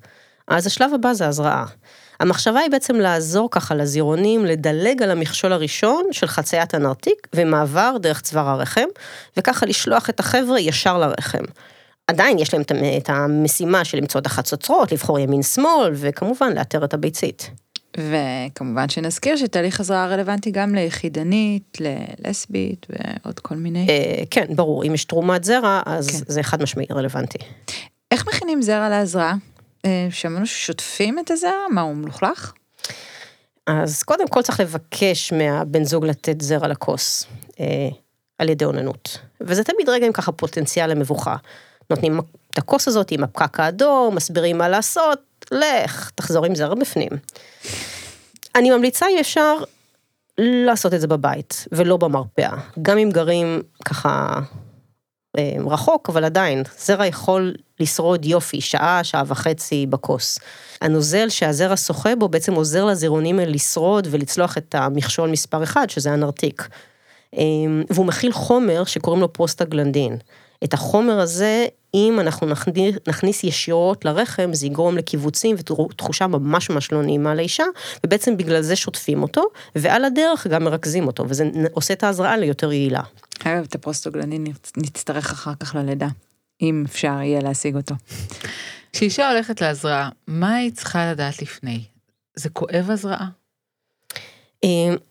אז השלב הבא זה הזרעה. המחשבה היא בעצם לעזור ככה לזירונים לדלג על המכשול הראשון של חציית הנרתיק ומעבר דרך צוואר הרחם, וככה לשלוח את החבר'ה ישר לרחם. עדיין יש להם את המשימה של למצוא את החצוצרות, לבחור ימין-שמאל, וכמובן לאתר את הביצית. וכמובן שנזכיר שתהליך הזרעה רלוונטי גם ליחידנית, ללסבית ועוד כל מיני. אה, כן, ברור, אם יש תרומת זרע, אז כן. זה חד משמעי רלוונטי. איך מכינים זרע להזרעה? אה, שמענו ששוטפים את הזרע? מה, הוא מלוכלך? אז קודם כל צריך לבקש מהבן זוג לתת זרע לכוס, אה, על ידי אוננות. וזה תמיד רגע עם ככה פוטנציאל למבוכה. נותנים את הכוס הזאת עם הפקק האדום, מסבירים מה לעשות, לך, תחזור עם זרע בפנים. אני ממליצה אם אפשר לעשות את זה בבית, ולא במרפאה. גם אם גרים ככה אה, רחוק, אבל עדיין, זרע יכול לשרוד יופי, שעה, שעה וחצי בכוס. הנוזל שהזרע שוחה בו בעצם עוזר לזירונים האלה לשרוד ולצלוח את המכשול מספר אחד, שזה הנרתיק. אה, והוא מכיל חומר שקוראים לו פרוסטגלנדין. את החומר הזה, אם אנחנו נכניס, נכניס ישירות לרחם, זה יגרום לקיבוצים ותחושה ממש ממש לא נעימה לאישה, ובעצם בגלל זה שוטפים אותו, ועל הדרך גם מרכזים אותו, וזה עושה את ההזרעה ליותר יעילה. אגב, את הפרוסטוגלנין נצטרך אחר כך ללידה, אם אפשר יהיה להשיג אותו. כשאישה הולכת להזרעה, מה היא צריכה לדעת לפני? זה כואב הזרעה?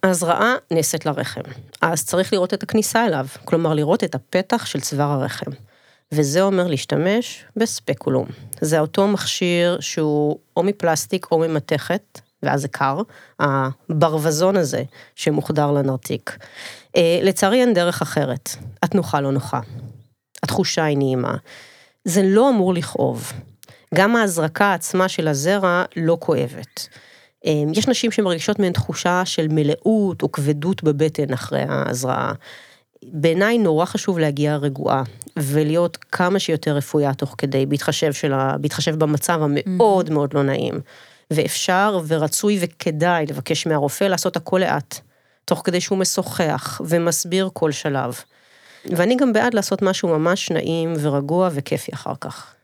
ההזרעה נעשית לרחם, אז צריך לראות את הכניסה אליו, כלומר לראות את הפתח של צוואר הרחם. וזה אומר להשתמש בספקולום. זה אותו מכשיר שהוא או מפלסטיק או ממתכת, ואז זה קר, הברווזון הזה שמוחדר לנרתיק. אה, לצערי אין דרך אחרת, התנוחה לא נוחה, התחושה היא נעימה. זה לא אמור לכאוב. גם ההזרקה עצמה של הזרע לא כואבת. אה, יש נשים שמרגישות מהן תחושה של מלאות או כבדות בבטן אחרי ההזרעה. בעיניי נורא חשוב להגיע רגועה, ולהיות כמה שיותר רפויה תוך כדי, בהתחשב, שלה, בהתחשב במצב המאוד מאוד לא נעים. ואפשר ורצוי וכדאי לבקש מהרופא לעשות הכל לאט, תוך כדי שהוא משוחח ומסביר כל שלב. ואני גם בעד לעשות משהו ממש נעים ורגוע וכיפי אחר כך.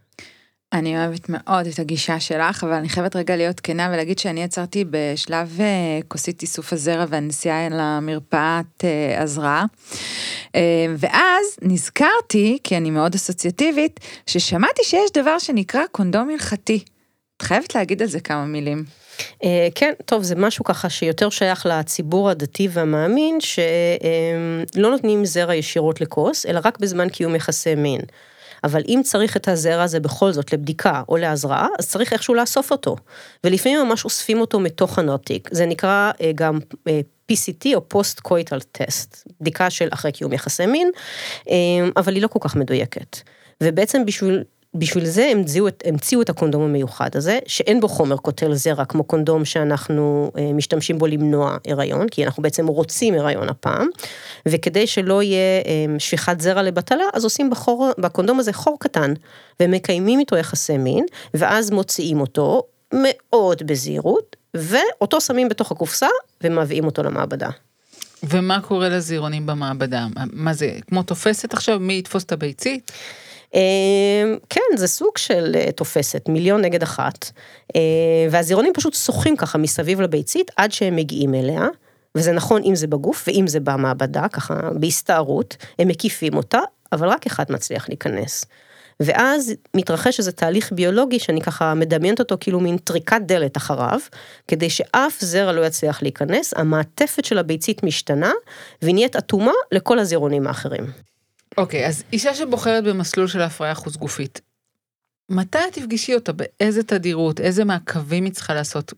אני אוהבת מאוד את הגישה שלך, אבל אני חייבת רגע להיות כנה ולהגיד שאני עצרתי בשלב אה, כוסית איסוף הזרע והנסיעה למרפאת אה, עזרה. אה, ואז נזכרתי, כי אני מאוד אסוציאטיבית, ששמעתי שיש דבר שנקרא קונדום הלכתי. את חייבת להגיד על זה כמה מילים. כן, טוב, זה משהו ככה שיותר שייך לציבור הדתי והמאמין, שלא נותנים זרע ישירות לכוס, אלא רק בזמן קיום יחסי מין. אבל אם צריך את הזרע הזה בכל זאת לבדיקה או להזרעה, אז צריך איכשהו לאסוף אותו. ולפעמים ממש אוספים אותו מתוך הנרתיק. זה נקרא אה, גם אה, PCT או פוסט קויטל טסט, בדיקה של אחרי קיום יחסי מין, אה, אבל היא לא כל כך מדויקת. ובעצם בשביל בשביל זה המציאו, המציאו את הקונדום המיוחד הזה, שאין בו חומר קוטל זרע, כמו קונדום שאנחנו אה, משתמשים בו למנוע הריון, כי אנחנו בעצם רוצים הריון הפעם, וכדי שלא יהיה אה, שפיכת זרע לבטלה, אז עושים בחור, בקונדום הזה חור קטן, ומקיימים איתו יחסי מין, ואז מוציאים אותו מאוד בזהירות, ואותו שמים בתוך הקופסה, ומביאים אותו למעבדה. ומה קורה לזירונים במעבדה? מה זה, כמו תופסת עכשיו, מי יתפוס את הביצית? אמ, כן, זה סוג של אה, תופסת, מיליון נגד אחת, אה, והזירונים פשוט שוחים ככה מסביב לביצית עד שהם מגיעים אליה, וזה נכון אם זה בגוף ואם זה במעבדה, ככה בהסתערות, הם מקיפים אותה, אבל רק אחד מצליח להיכנס. ואז מתרחש איזה תהליך ביולוגי שאני ככה מדמיינת אותו כאילו מין טריקת דלת אחריו, כדי שאף זרע לא יצליח להיכנס, המעטפת של הביצית משתנה, והיא נהיית אטומה לכל הזירונים האחרים. אוקיי, okay, אז אישה שבוחרת במסלול של הפריה חוץ גופית, מתי תפגשי אותה? באיזה תדירות? איזה מעקבים היא צריכה לעשות?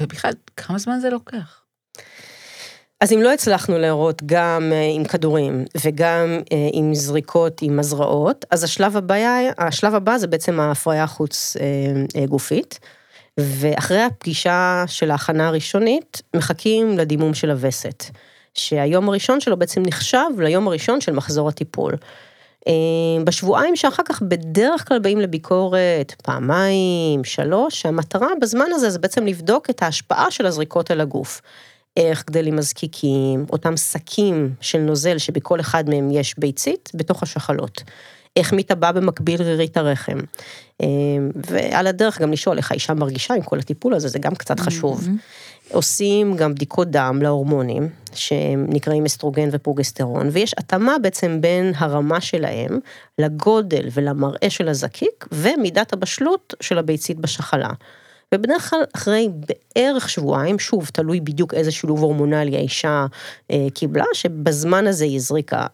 ובכלל, כמה זמן זה לוקח? אז אם לא הצלחנו להראות גם אה, עם כדורים וגם אה, עם זריקות עם הזרעות, אז השלב הבא, השלב הבא זה בעצם ההפריה החוץ אה, גופית. ואחרי הפגישה של ההכנה הראשונית, מחכים לדימום של הווסת. שהיום הראשון שלו בעצם נחשב ליום הראשון של מחזור הטיפול. אה, בשבועיים שאחר כך בדרך כלל באים לביקורת פעמיים, שלוש, שהמטרה בזמן הזה זה בעצם לבדוק את ההשפעה של הזריקות על הגוף. איך גדלים מזקיקים, אותם שקים של נוזל שבכל אחד מהם יש ביצית בתוך השחלות. איך מתאבא במקביל רירית הרחם. אה, ועל הדרך גם לשאול איך האישה מרגישה עם כל הטיפול הזה, זה גם קצת חשוב. Mm-hmm. עושים גם בדיקות דם להורמונים, שהם נקראים אסטרוגן ופרוגסטרון, ויש התאמה בעצם בין הרמה שלהם לגודל ולמראה של הזקיק, ומידת הבשלות של הביצית בשחלה. ובדרך כלל אחרי בערך שבועיים, שוב, תלוי בדיוק איזה שילוב הורמונלי האישה אה, קיבלה, שבזמן הזה היא הזריקה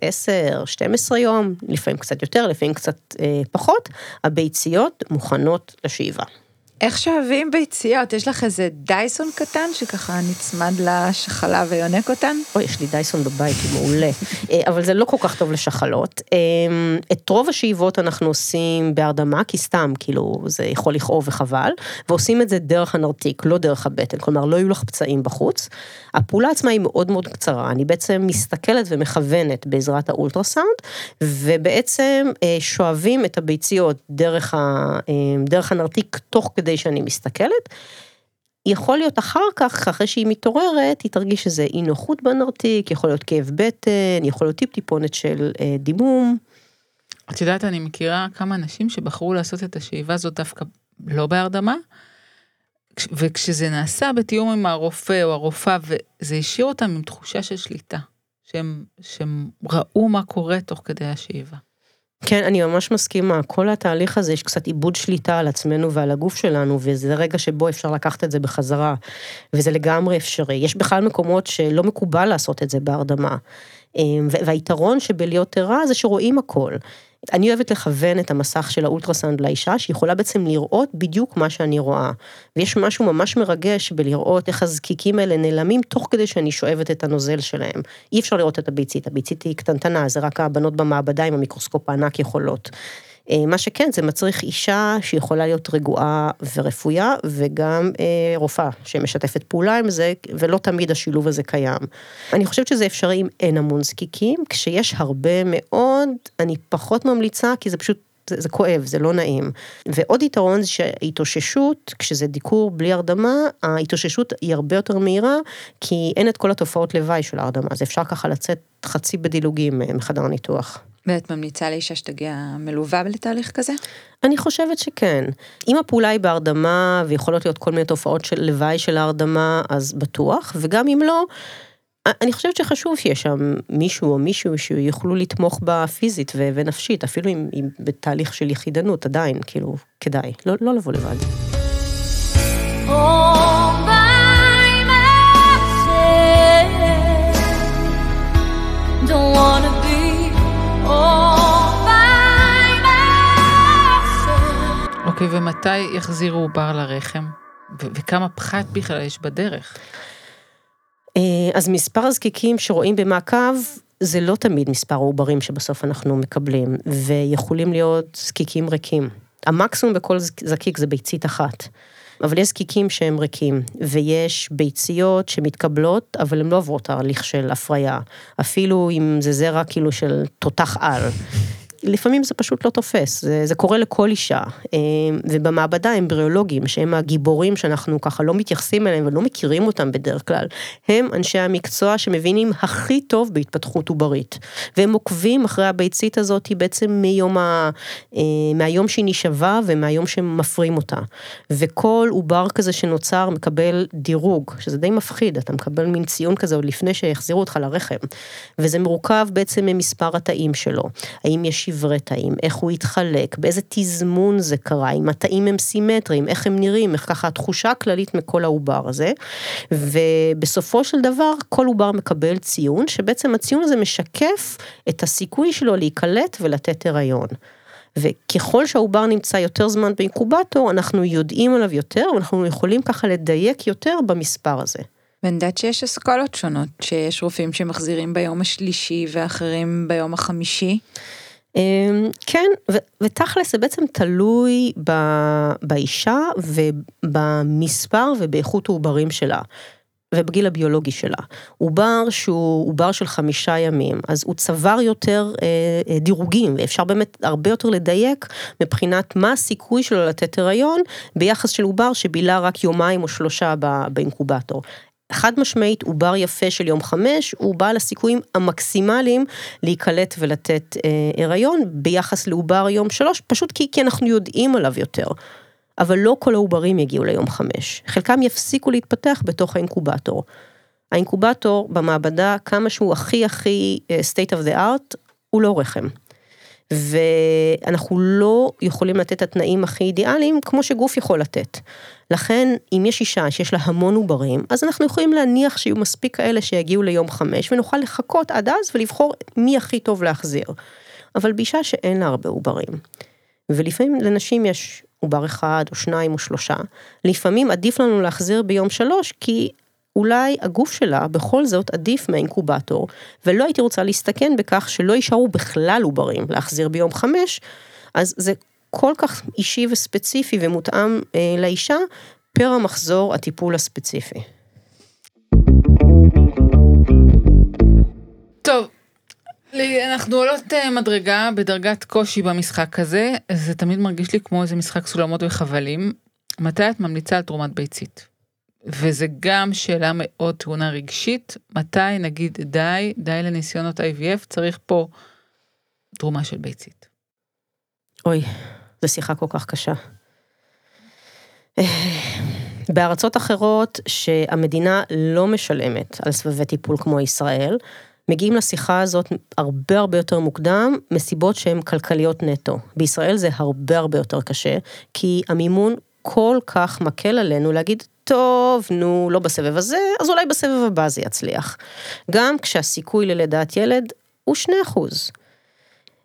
10, 12 יום, לפעמים קצת יותר, לפעמים קצת אה, פחות, הביציות מוכנות לשאיבה. איך שואבים ביציות? יש לך איזה דייסון קטן שככה נצמד לשחלה ויונק אותן? אוי, יש לי דייסון בבית, הוא מעולה. אה, אבל זה לא כל כך טוב לשחלות. אה, את רוב השאיבות אנחנו עושים בהרדמה, כי סתם, כאילו, זה יכול לכאוב וחבל, ועושים את זה דרך הנרתיק, לא דרך הבטן, כלומר, לא יהיו לך פצעים בחוץ. הפעולה עצמה היא מאוד מאוד קצרה, אני בעצם מסתכלת ומכוונת בעזרת האולטרסאונד, ובעצם אה, שואבים את הביציות דרך, ה, דרך הנרתיק תוך כדי שאני מסתכלת. יכול להיות אחר כך, אחרי שהיא מתעוררת, היא תרגיש איזה אי נוחות בנרתיק, יכול להיות כאב בטן, יכול להיות טיפ טיפונת של אה, דימום. את יודעת, אני מכירה כמה אנשים שבחרו לעשות את השאיבה הזאת דווקא לא בהרדמה, וכשזה נעשה בתיאום עם הרופא או הרופאה, וזה השאיר אותם עם תחושה של שליטה, שהם, שהם ראו מה קורה תוך כדי השאיבה. כן, אני ממש מסכימה, כל התהליך הזה יש קצת עיבוד שליטה על עצמנו ועל הגוף שלנו, וזה רגע שבו אפשר לקחת את זה בחזרה, וזה לגמרי אפשרי. יש בכלל מקומות שלא מקובל לעשות את זה בהרדמה. אמ, והיתרון שבלהיות ערה זה שרואים הכל. אני אוהבת לכוון את המסך של האולטרסאונד לאישה, שיכולה בעצם לראות בדיוק מה שאני רואה. ויש משהו ממש מרגש בלראות איך הזקיקים האלה נעלמים תוך כדי שאני שואבת את הנוזל שלהם. אי אפשר לראות את הביצית, הביצית היא קטנטנה, זה רק הבנות במעבדה עם המיקרוסקופ הענק יכולות. אה, מה שכן, זה מצריך אישה שיכולה להיות רגועה ורפויה, וגם אה, רופאה שמשתפת פעולה עם זה, ולא תמיד השילוב הזה קיים. אני חושבת שזה אפשרי אם אין המון זקיקים, כשיש הרבה מאוד, אני פחות ממליצה, כי זה פשוט זה, זה כואב, זה לא נעים. ועוד יתרון זה שההתאוששות, כשזה דיקור בלי הרדמה, ההתאוששות היא הרבה יותר מהירה, כי אין את כל התופעות לוואי של ההרדמה, אז אפשר ככה לצאת חצי בדילוגים אה, מחדר הניתוח. ואת ממליצה לאישה שתגיע מלווה לתהליך כזה? אני חושבת שכן. אם הפעולה היא בהרדמה, ויכולות להיות כל מיני תופעות של לוואי של ההרדמה, אז בטוח, וגם אם לא, אני חושבת שחשוב שיש שם מישהו או מישהו שיוכלו לתמוך בה פיזית ונפשית, אפילו אם, אם בתהליך של יחידנות עדיין, כאילו, כדאי, לא, לא לבוא לבד. Don't wanna אוקיי, ומתי יחזירו עובר לרחם? וכמה פחת בכלל יש בדרך? אה, אז מספר הזקיקים שרואים במעקב, זה לא תמיד מספר העוברים שבסוף אנחנו מקבלים, ויכולים להיות זקיקים ריקים. המקסימום בכל זקיק זה ביצית אחת. אבל יש זקיקים שהם ריקים, ויש ביציות שמתקבלות, אבל הן לא עוברות תהליך של הפריה. אפילו אם זה זרע כאילו של תותח על. לפעמים זה פשוט לא תופס, זה, זה קורה לכל אישה. אה, ובמעבדה אמבריאולוגים, שהם הגיבורים שאנחנו ככה לא מתייחסים אליהם ולא מכירים אותם בדרך כלל, הם אנשי המקצוע שמבינים הכי טוב בהתפתחות עוברית. והם עוקבים אחרי הביצית הזאת בעצם מיום ה... אה, מהיום שהיא נשאבה ומהיום שמפרים אותה. וכל עובר כזה שנוצר מקבל דירוג, שזה די מפחיד, אתה מקבל מין ציון כזה עוד לפני שיחזירו אותך לרחם. וזה מורכב בעצם ממספר התאים שלו. האם יש שברי תאים, איך הוא התחלק, באיזה תזמון זה קרה, אם התאים הם סימטריים, איך הם נראים, איך ככה התחושה הכללית מכל העובר הזה. ובסופו של דבר, כל עובר מקבל ציון, שבעצם הציון הזה משקף את הסיכוי שלו להיקלט ולתת הריון. וככל שהעובר נמצא יותר זמן באינקובטור, אנחנו יודעים עליו יותר, ואנחנו יכולים ככה לדייק יותר במספר הזה. ואני יודעת שיש אסכולות שונות, שיש רופאים שמחזירים ביום השלישי ואחרים ביום החמישי. אמ, כן, ותכלס זה בעצם תלוי באישה ובמספר ובאיכות העוברים שלה. ובגיל הביולוגי שלה. עובר שהוא עובר של חמישה ימים, אז הוא צבר יותר אה, אה, דירוגים, ואפשר באמת הרבה יותר לדייק מבחינת מה הסיכוי שלו לתת הריון, ביחס של עובר שבילה רק יומיים או שלושה באינקובטור. חד משמעית עובר יפה של יום חמש, הוא בעל הסיכויים המקסימליים להיקלט ולתת אה, הריון ביחס לעובר יום שלוש, פשוט כי, כי אנחנו יודעים עליו יותר. אבל לא כל העוברים יגיעו ליום חמש, חלקם יפסיקו להתפתח בתוך האינקובטור. האינקובטור במעבדה, כמה שהוא הכי הכי אה, state of the art, הוא לא רחם. ואנחנו לא יכולים לתת את התנאים הכי אידיאליים כמו שגוף יכול לתת. לכן, אם יש אישה שיש לה המון עוברים, אז אנחנו יכולים להניח שיהיו מספיק כאלה שיגיעו ליום חמש, ונוכל לחכות עד אז ולבחור מי הכי טוב להחזיר. אבל באישה שאין לה הרבה עוברים, ולפעמים לנשים יש עובר אחד או שניים או שלושה, לפעמים עדיף לנו להחזיר ביום שלוש, כי אולי הגוף שלה בכל זאת עדיף מהאינקובטור, ולא הייתי רוצה להסתכן בכך שלא יישארו בכלל עוברים להחזיר ביום חמש, אז זה כל כך אישי וספציפי ומותאם אה, לאישה, פר המחזור הטיפול הספציפי. טוב, אנחנו עולות אה, מדרגה בדרגת קושי במשחק הזה, זה תמיד מרגיש לי כמו איזה משחק סולמות וחבלים. מתי את ממליצה על תרומת ביצית? וזה גם שאלה מאוד תאונה רגשית, מתי נגיד די, די לניסיונות IVF, צריך פה תרומה של ביצית. אוי, זו שיחה כל כך קשה. בארצות אחרות שהמדינה לא משלמת על סבבי טיפול כמו ישראל, מגיעים לשיחה הזאת הרבה הרבה יותר מוקדם, מסיבות שהן כלכליות נטו. בישראל זה הרבה הרבה יותר קשה, כי המימון כל כך מקל עלינו להגיד, טוב, נו, לא בסבב הזה, אז אולי בסבב הבא זה יצליח. גם כשהסיכוי ללידת ילד הוא 2 אחוז.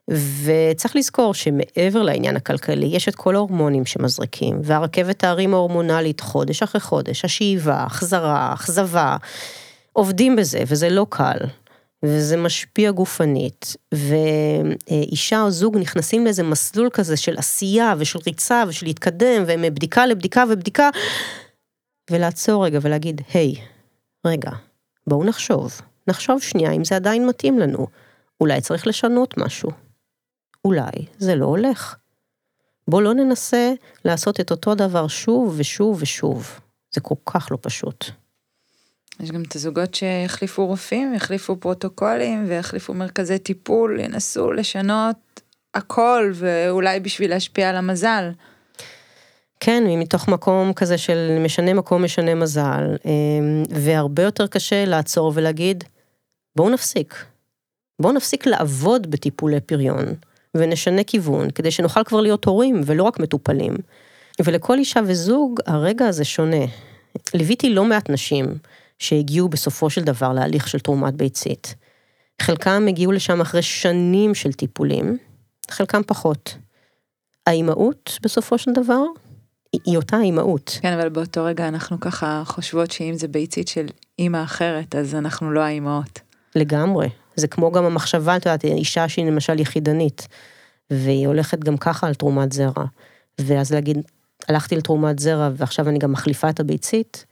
וצריך לזכור שמעבר לעניין הכלכלי, יש את כל ההורמונים שמזריקים, והרכבת ההרים ההורמונלית חודש אחרי חודש, השאיבה, החזרה, אכזבה, עובדים בזה, וזה לא קל. וזה משפיע גופנית, ואישה או זוג נכנסים לאיזה מסלול כזה של עשייה ושל ריצה ושל להתקדם, ומבדיקה לבדיקה ובדיקה, ולעצור רגע ולהגיד, היי, רגע, בואו נחשוב, נחשוב שנייה אם זה עדיין מתאים לנו, אולי צריך לשנות משהו. אולי זה לא הולך. בוא לא ננסה לעשות את אותו דבר שוב ושוב ושוב. זה כל כך לא פשוט. יש גם את הזוגות שהחליפו רופאים, יחליפו פרוטוקולים ויחליפו מרכזי טיפול, ינסו לשנות הכל, ואולי בשביל להשפיע על המזל. כן, מתוך מקום כזה של משנה מקום, משנה מזל, אמ, והרבה יותר קשה לעצור ולהגיד, בואו נפסיק. בואו נפסיק לעבוד בטיפולי פריון, ונשנה כיוון, כדי שנוכל כבר להיות הורים ולא רק מטופלים. ולכל אישה וזוג, הרגע הזה שונה. ליוויתי לא מעט נשים שהגיעו בסופו של דבר להליך של תרומת ביצית. חלקם הגיעו לשם אחרי שנים של טיפולים, חלקם פחות. האימהות בסופו של דבר היא אותה אימהות. כן, אבל באותו רגע אנחנו ככה חושבות שאם זה ביצית של אימא אחרת, אז אנחנו לא האימהות. לגמרי. זה כמו גם המחשבה, את יודעת, אישה שהיא למשל יחידנית, והיא הולכת גם ככה על תרומת זרע. ואז להגיד, הלכתי לתרומת זרע ועכשיו אני גם מחליפה את הביצית,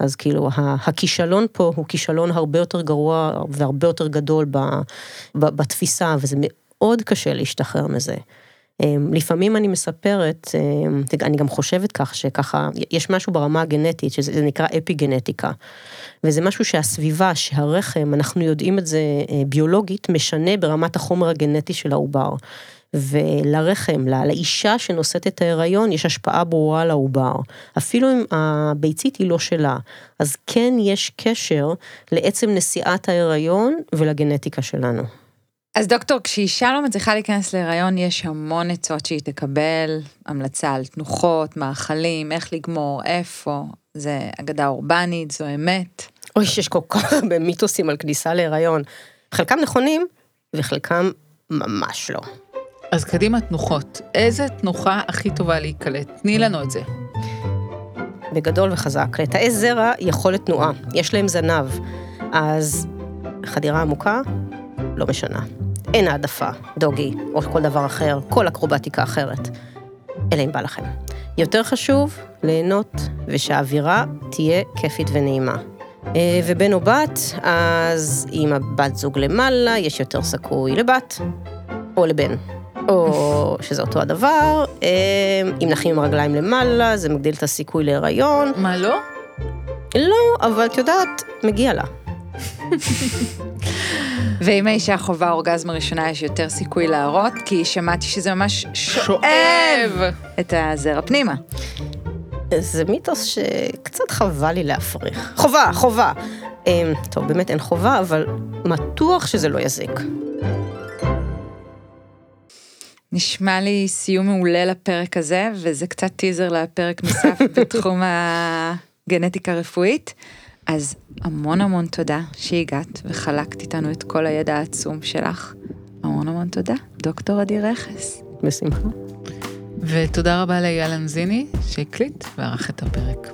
אז כאילו הכישלון פה הוא כישלון הרבה יותר גרוע והרבה יותר גדול בתפיסה, וזה מאוד קשה להשתחרר מזה. אמ, לפעמים אני מספרת, אמ, אני גם חושבת כך, שככה, יש משהו ברמה הגנטית, שזה נקרא אפי גנטיקה. וזה משהו שהסביבה, שהרחם, אנחנו יודעים את זה אה, ביולוגית, משנה ברמת החומר הגנטי של העובר. ולרחם, לאישה שנושאת את ההיריון, יש השפעה ברורה על העובר. אפילו אם הביצית היא לא שלה. אז כן יש קשר לעצם נשיאת ההיריון ולגנטיקה שלנו. אז דוקטור, כשאישה לא מצליחה להיכנס להיריון, יש המון עצות שהיא תקבל, המלצה על תנוחות, מאכלים, איך לגמור, איפה, זה אגדה אורבנית, זו אמת. אוי, שיש כל כך הרבה מיתוסים על כניסה להיריון. חלקם נכונים, וחלקם ממש לא. אז קדימה תנוחות, איזה תנוחה הכי טובה להיקלט? תני לנו את זה. בגדול וחזק, לתאי זרע יכולת תנועה, יש להם זנב, אז חדירה עמוקה, לא משנה. אין העדפה, דוגי, או כל דבר אחר, כל אקרובטיקה אחרת. אלא אם בא לכם. יותר חשוב, ליהנות, ושהאווירה תהיה כיפית ונעימה. אה, ובן או בת, אז אם הבת זוג למעלה, יש יותר סיכוי לבת, או לבן. או שזה אותו הדבר, אה, אם נחים עם הרגליים למעלה, זה מגדיל את הסיכוי להיריון. מה, לא? לא, אבל את יודעת, מגיע לה. ואם האישה חווה אורגזמה ראשונה, יש יותר סיכוי להראות, כי שמעתי שזה ממש שואב את הזרע פנימה. זה מיתוס שקצת חבל לי להפריך. חובה, חובה. אה, טוב, באמת אין חובה, אבל בטוח שזה לא יזיק. נשמע לי סיום מעולה לפרק הזה, וזה קצת טיזר לפרק נוסף בתחום הגנטיקה הרפואית. אז המון המון תודה שהגעת וחלקת איתנו את כל הידע העצום שלך. המון המון תודה, דוקטור עדי רכס. בשמחה. ותודה רבה לאייל אנזיני שהקליט וערך את הפרק.